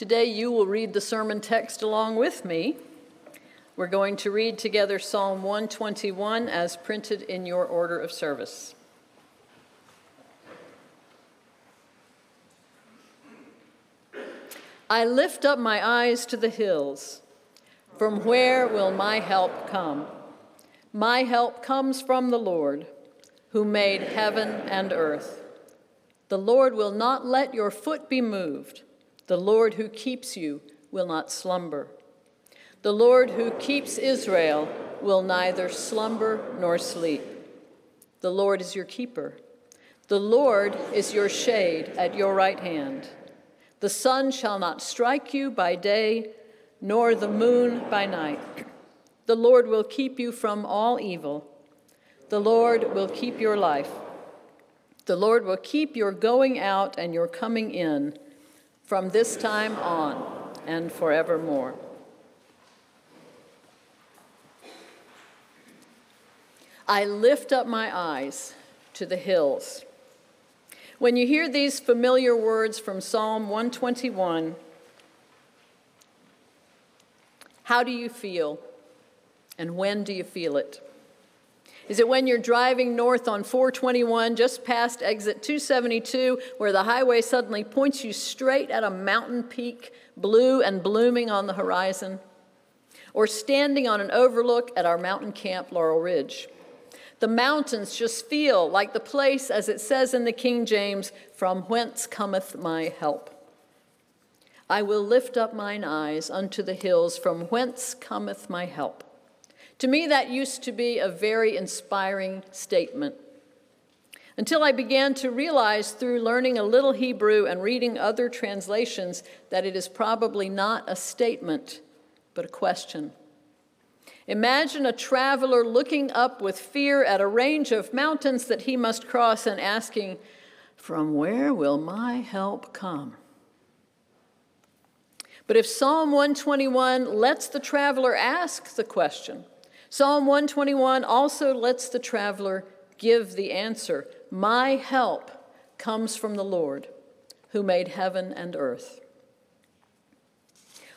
Today you will read the sermon text along with me. We're going to read together Psalm 121 as printed in your order of service. I lift up my eyes to the hills. From where will my help come? My help comes from the Lord, who made heaven and earth. The Lord will not let your foot be moved. The Lord who keeps you will not slumber. The Lord who keeps Israel will neither slumber nor sleep. The Lord is your keeper. The Lord is your shade at your right hand. The sun shall not strike you by day, nor the moon by night. The Lord will keep you from all evil. The Lord will keep your life. The Lord will keep your going out and your coming in from this time on and forevermore. I lift up my eyes to the hills. When you hear these familiar words from Psalm 121, how do you feel? And when do you feel it? Is it when you're driving north on 421 just past exit 272 where the highway suddenly points you straight at a mountain peak, blue and blooming on the horizon? Or standing on an overlook at our mountain camp, Laurel Ridge? The mountains just feel like the place, as it says in the King James, from whence cometh my help. I will lift up mine eyes unto the hills, from whence cometh my help. To me, that used to be a very inspiring statement. Until I began to realize through learning a little Hebrew and reading other translations that it is probably not a statement, but a question. Imagine a traveler looking up with fear at a range of mountains that he must cross and asking, From where will my help come? But if Psalm 121 lets the traveler ask the question, Psalm 121 also lets the traveler give the answer My help comes from the Lord, who made heaven and earth.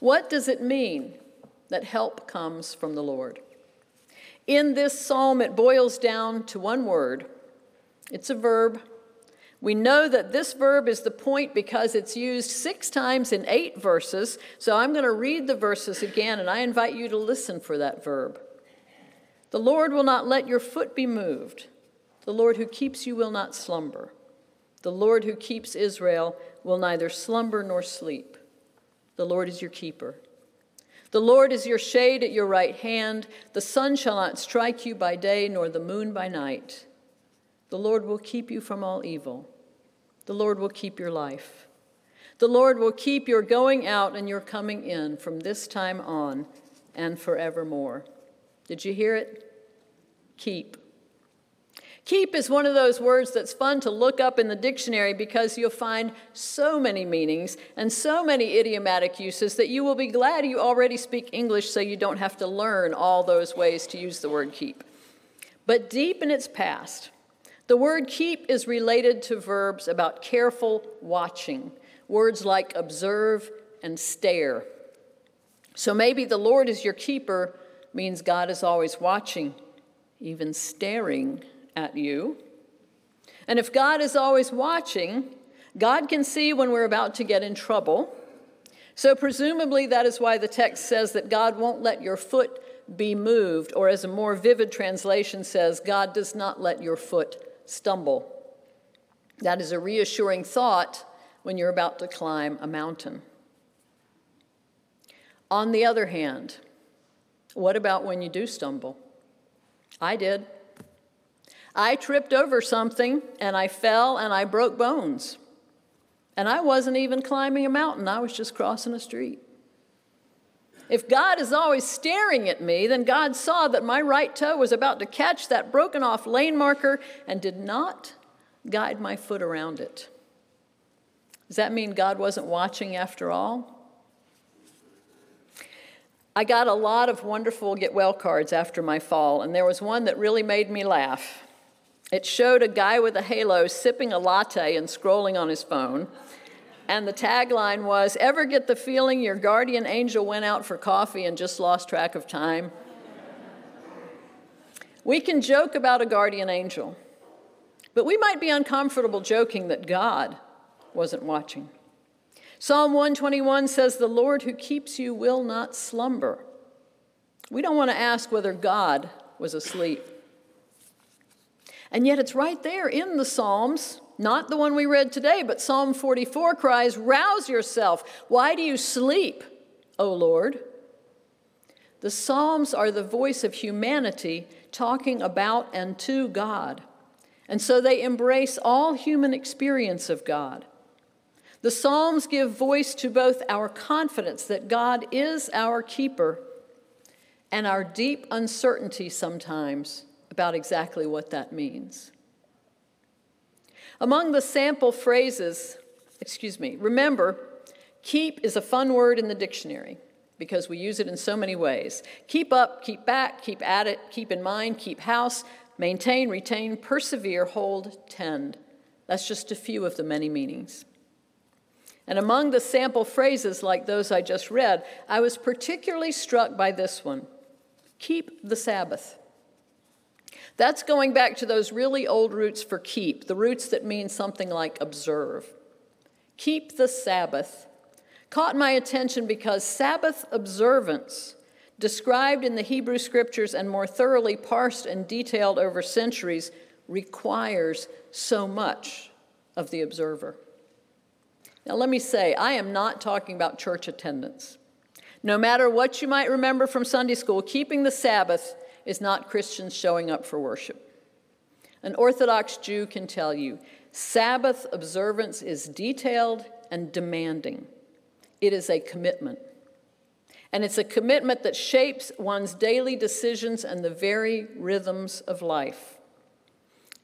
What does it mean that help comes from the Lord? In this psalm, it boils down to one word it's a verb. We know that this verb is the point because it's used six times in eight verses. So I'm going to read the verses again, and I invite you to listen for that verb. The Lord will not let your foot be moved. The Lord who keeps you will not slumber. The Lord who keeps Israel will neither slumber nor sleep. The Lord is your keeper. The Lord is your shade at your right hand. The sun shall not strike you by day, nor the moon by night. The Lord will keep you from all evil. The Lord will keep your life. The Lord will keep your going out and your coming in from this time on and forevermore. Did you hear it? Keep. Keep is one of those words that's fun to look up in the dictionary because you'll find so many meanings and so many idiomatic uses that you will be glad you already speak English so you don't have to learn all those ways to use the word keep. But deep in its past, the word keep is related to verbs about careful watching, words like observe and stare. So maybe the Lord is your keeper means God is always watching, even staring at you. And if God is always watching, God can see when we're about to get in trouble. So, presumably, that is why the text says that God won't let your foot be moved, or as a more vivid translation says, God does not let your foot stumble. That is a reassuring thought when you're about to climb a mountain. On the other hand, what about when you do stumble? I did. I tripped over something and I fell and I broke bones. And I wasn't even climbing a mountain, I was just crossing a street. If God is always staring at me, then God saw that my right toe was about to catch that broken off lane marker and did not guide my foot around it. Does that mean God wasn't watching after all? I got a lot of wonderful get well cards after my fall, and there was one that really made me laugh. It showed a guy with a halo sipping a latte and scrolling on his phone. And the tagline was Ever get the feeling your guardian angel went out for coffee and just lost track of time? we can joke about a guardian angel, but we might be uncomfortable joking that God wasn't watching. Psalm 121 says, The Lord who keeps you will not slumber. We don't want to ask whether God was asleep. And yet it's right there in the Psalms, not the one we read today, but Psalm 44 cries, Rouse yourself. Why do you sleep, O Lord? The Psalms are the voice of humanity talking about and to God. And so they embrace all human experience of God. The Psalms give voice to both our confidence that God is our keeper and our deep uncertainty sometimes about exactly what that means. Among the sample phrases, excuse me, remember, keep is a fun word in the dictionary because we use it in so many ways. Keep up, keep back, keep at it, keep in mind, keep house, maintain, retain, persevere, hold, tend. That's just a few of the many meanings. And among the sample phrases like those I just read, I was particularly struck by this one keep the Sabbath. That's going back to those really old roots for keep, the roots that mean something like observe. Keep the Sabbath caught my attention because Sabbath observance, described in the Hebrew scriptures and more thoroughly parsed and detailed over centuries, requires so much of the observer. Now, let me say, I am not talking about church attendance. No matter what you might remember from Sunday school, keeping the Sabbath is not Christians showing up for worship. An Orthodox Jew can tell you Sabbath observance is detailed and demanding. It is a commitment. And it's a commitment that shapes one's daily decisions and the very rhythms of life.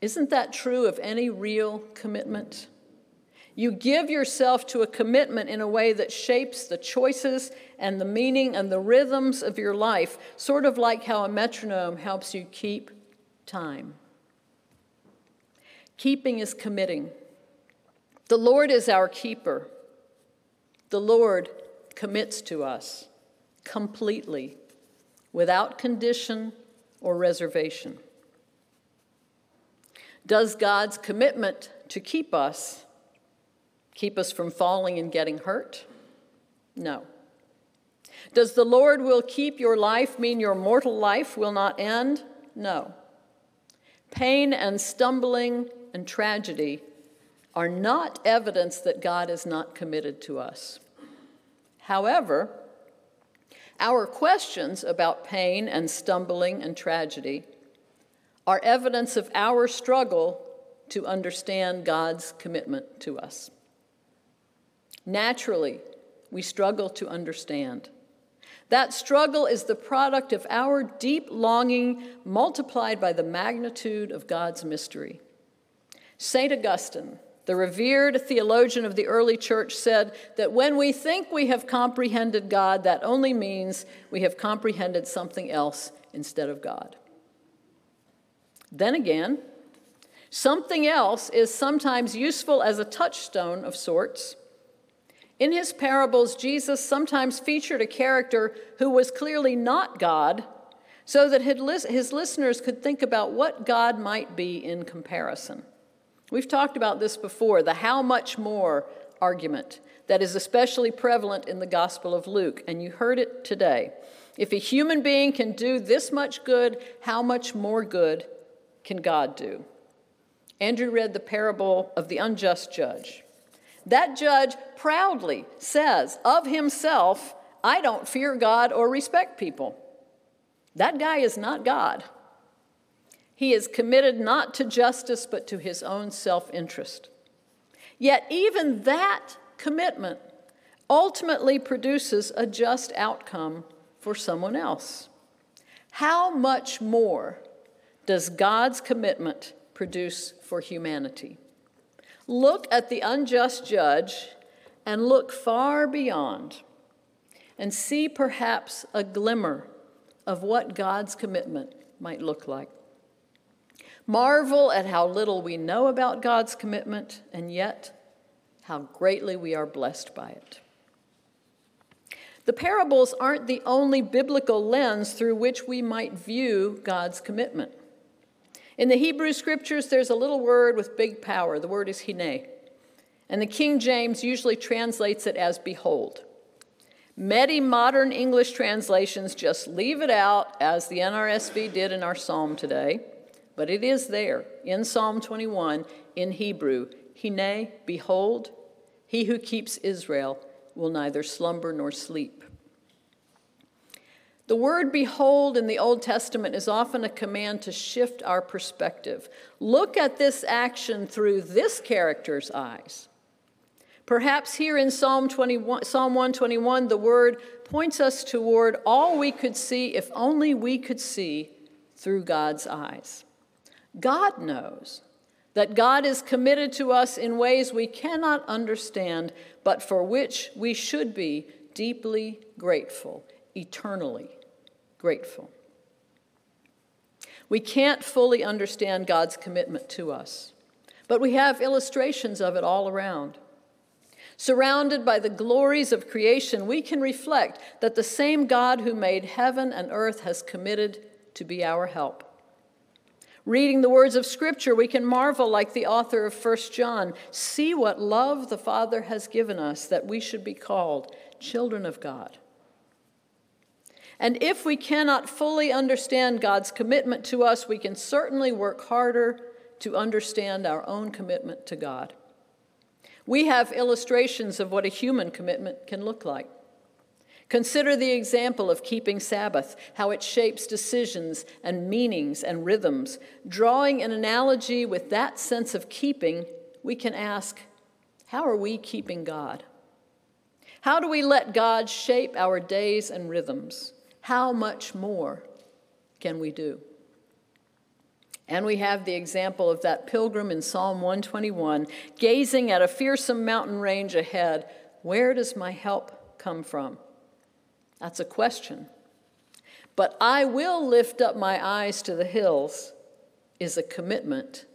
Isn't that true of any real commitment? You give yourself to a commitment in a way that shapes the choices and the meaning and the rhythms of your life, sort of like how a metronome helps you keep time. Keeping is committing. The Lord is our keeper. The Lord commits to us completely, without condition or reservation. Does God's commitment to keep us Keep us from falling and getting hurt? No. Does the Lord will keep your life mean your mortal life will not end? No. Pain and stumbling and tragedy are not evidence that God is not committed to us. However, our questions about pain and stumbling and tragedy are evidence of our struggle to understand God's commitment to us. Naturally, we struggle to understand. That struggle is the product of our deep longing multiplied by the magnitude of God's mystery. St. Augustine, the revered theologian of the early church, said that when we think we have comprehended God, that only means we have comprehended something else instead of God. Then again, something else is sometimes useful as a touchstone of sorts in his parables, Jesus sometimes featured a character who was clearly not God, so that his listeners could think about what God might be in comparison. We've talked about this before the how much more argument that is especially prevalent in the Gospel of Luke, and you heard it today. If a human being can do this much good, how much more good can God do? Andrew read the parable of the unjust judge. That judge proudly says of himself, I don't fear God or respect people. That guy is not God. He is committed not to justice, but to his own self interest. Yet, even that commitment ultimately produces a just outcome for someone else. How much more does God's commitment produce for humanity? Look at the unjust judge and look far beyond and see perhaps a glimmer of what God's commitment might look like. Marvel at how little we know about God's commitment, and yet how greatly we are blessed by it. The parables aren't the only biblical lens through which we might view God's commitment. In the Hebrew scriptures, there's a little word with big power. The word is hine. And the King James usually translates it as behold. Many modern English translations just leave it out, as the NRSV did in our psalm today, but it is there in Psalm 21 in Hebrew. Hine, behold, he who keeps Israel will neither slumber nor sleep. The word behold in the Old Testament is often a command to shift our perspective. Look at this action through this character's eyes. Perhaps here in Psalm, 21, Psalm 121, the word points us toward all we could see if only we could see through God's eyes. God knows that God is committed to us in ways we cannot understand, but for which we should be deeply grateful, eternally grateful. We can't fully understand God's commitment to us, but we have illustrations of it all around. Surrounded by the glories of creation, we can reflect that the same God who made heaven and earth has committed to be our help. Reading the words of Scripture, we can marvel like the author of 1 John. See what love the Father has given us that we should be called children of God. And if we cannot fully understand God's commitment to us, we can certainly work harder to understand our own commitment to God. We have illustrations of what a human commitment can look like. Consider the example of keeping Sabbath, how it shapes decisions and meanings and rhythms. Drawing an analogy with that sense of keeping, we can ask, how are we keeping God? How do we let God shape our days and rhythms? How much more can we do? And we have the example of that pilgrim in Psalm 121, gazing at a fearsome mountain range ahead. Where does my help come from? That's a question. But I will lift up my eyes to the hills is a commitment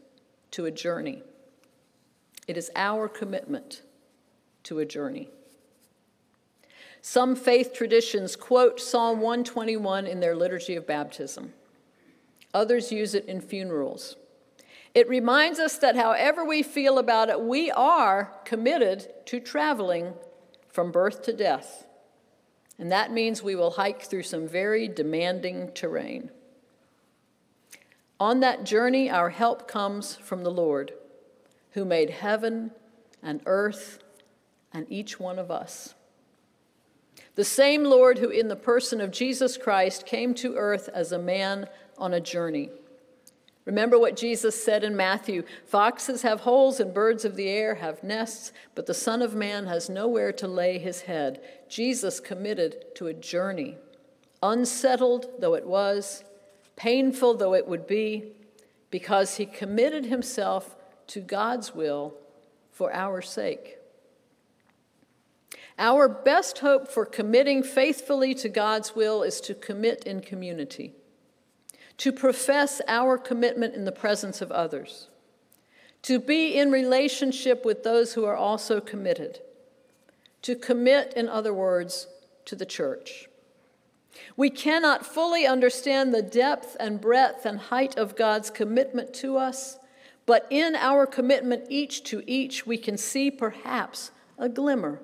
to a journey. It is our commitment to a journey. Some faith traditions quote Psalm 121 in their liturgy of baptism. Others use it in funerals. It reminds us that however we feel about it, we are committed to traveling from birth to death and that means we will hike through some very demanding terrain. On that journey, our help comes from the Lord, who made heaven and earth and each one of us. The same Lord who, in the person of Jesus Christ, came to earth as a man on a journey Remember what Jesus said in Matthew Foxes have holes and birds of the air have nests, but the Son of Man has nowhere to lay his head. Jesus committed to a journey, unsettled though it was, painful though it would be, because he committed himself to God's will for our sake. Our best hope for committing faithfully to God's will is to commit in community to profess our commitment in the presence of others, to be in relationship with those who are also committed, to commit, in other words, to the church. We cannot fully understand the depth and breadth and height of God's commitment to us, but in our commitment each to each, we can see perhaps a glimmer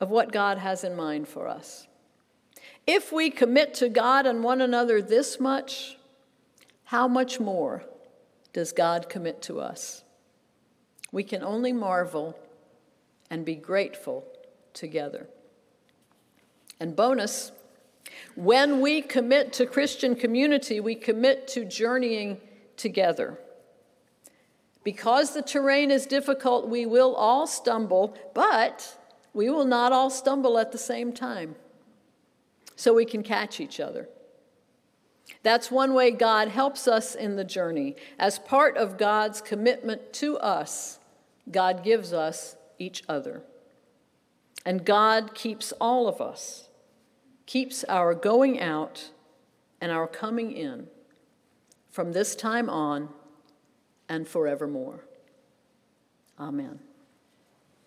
of what God has in mind for us. If we commit to God and one another this much, how much more does God commit to us? We can only marvel and be grateful together. And bonus, when we commit to Christian community, we commit to journeying together. Because the terrain is difficult, we will all stumble, but we will not all stumble at the same time. So we can catch each other. That's one way God helps us in the journey. As part of God's commitment to us, God gives us each other. And God keeps all of us, keeps our going out and our coming in from this time on and forevermore. Amen.